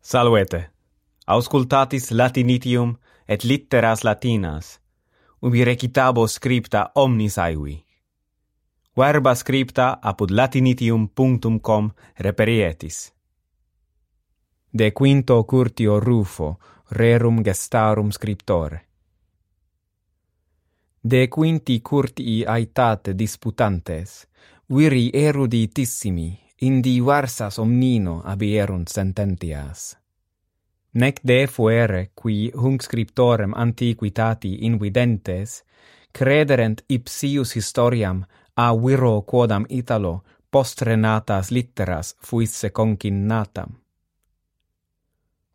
Salvete. Auscultatis Latinitium et litteras latinas, ubi recitabo scripta omnis aivi. Verba scripta apud latinitium.com reperietis. De quinto Curtio Rufo, rerum gestarum scriptore. De quinti Curtii aitate disputantes, viri eruditissimi in diversas omnino abierunt sententias. Nec de fuere qui hunc scriptorem antiquitati invidentes, crederent ipsius historiam a viro quodam Italo postrenatas litteras fuisse concinnatam.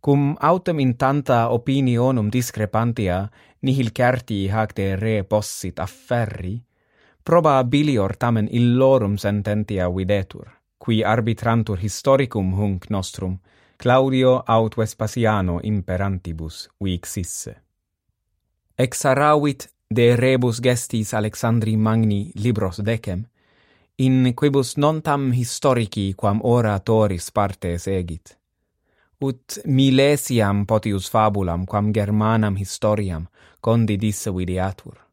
Cum autem in tanta opinionum discrepantia nihil certi hac de re possit afferri, probabilior tamen illorum sententia videtur qui arbitrantur historicum hunc nostrum, Claudio aut Vespasiano imperantibus uixisse. Exaravit de rebus gestis Alexandri Magni libros decem, in quibus non tam historici quam ora toris partes egit. Ut milesiam potius fabulam quam Germanam historiam condidisse videatur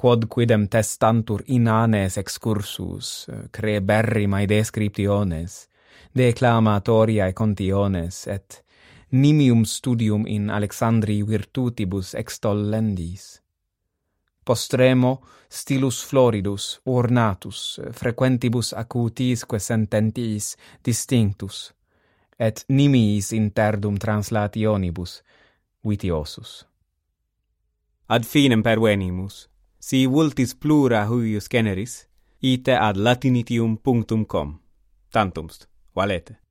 quod quidem testantur in cre excursus, creberrimae descriptiones, declamatoria contiones, et nimium studium in Alexandri virtutibus extollendis. Postremo stilus floridus, ornatus, frequentibus acutisque sententiis distinctus, et nimiis interdum translationibus vitiosus. Ad finem pervenimus, si vultis plura huius generis, ite ad latinitium.com. Tantumst, valete.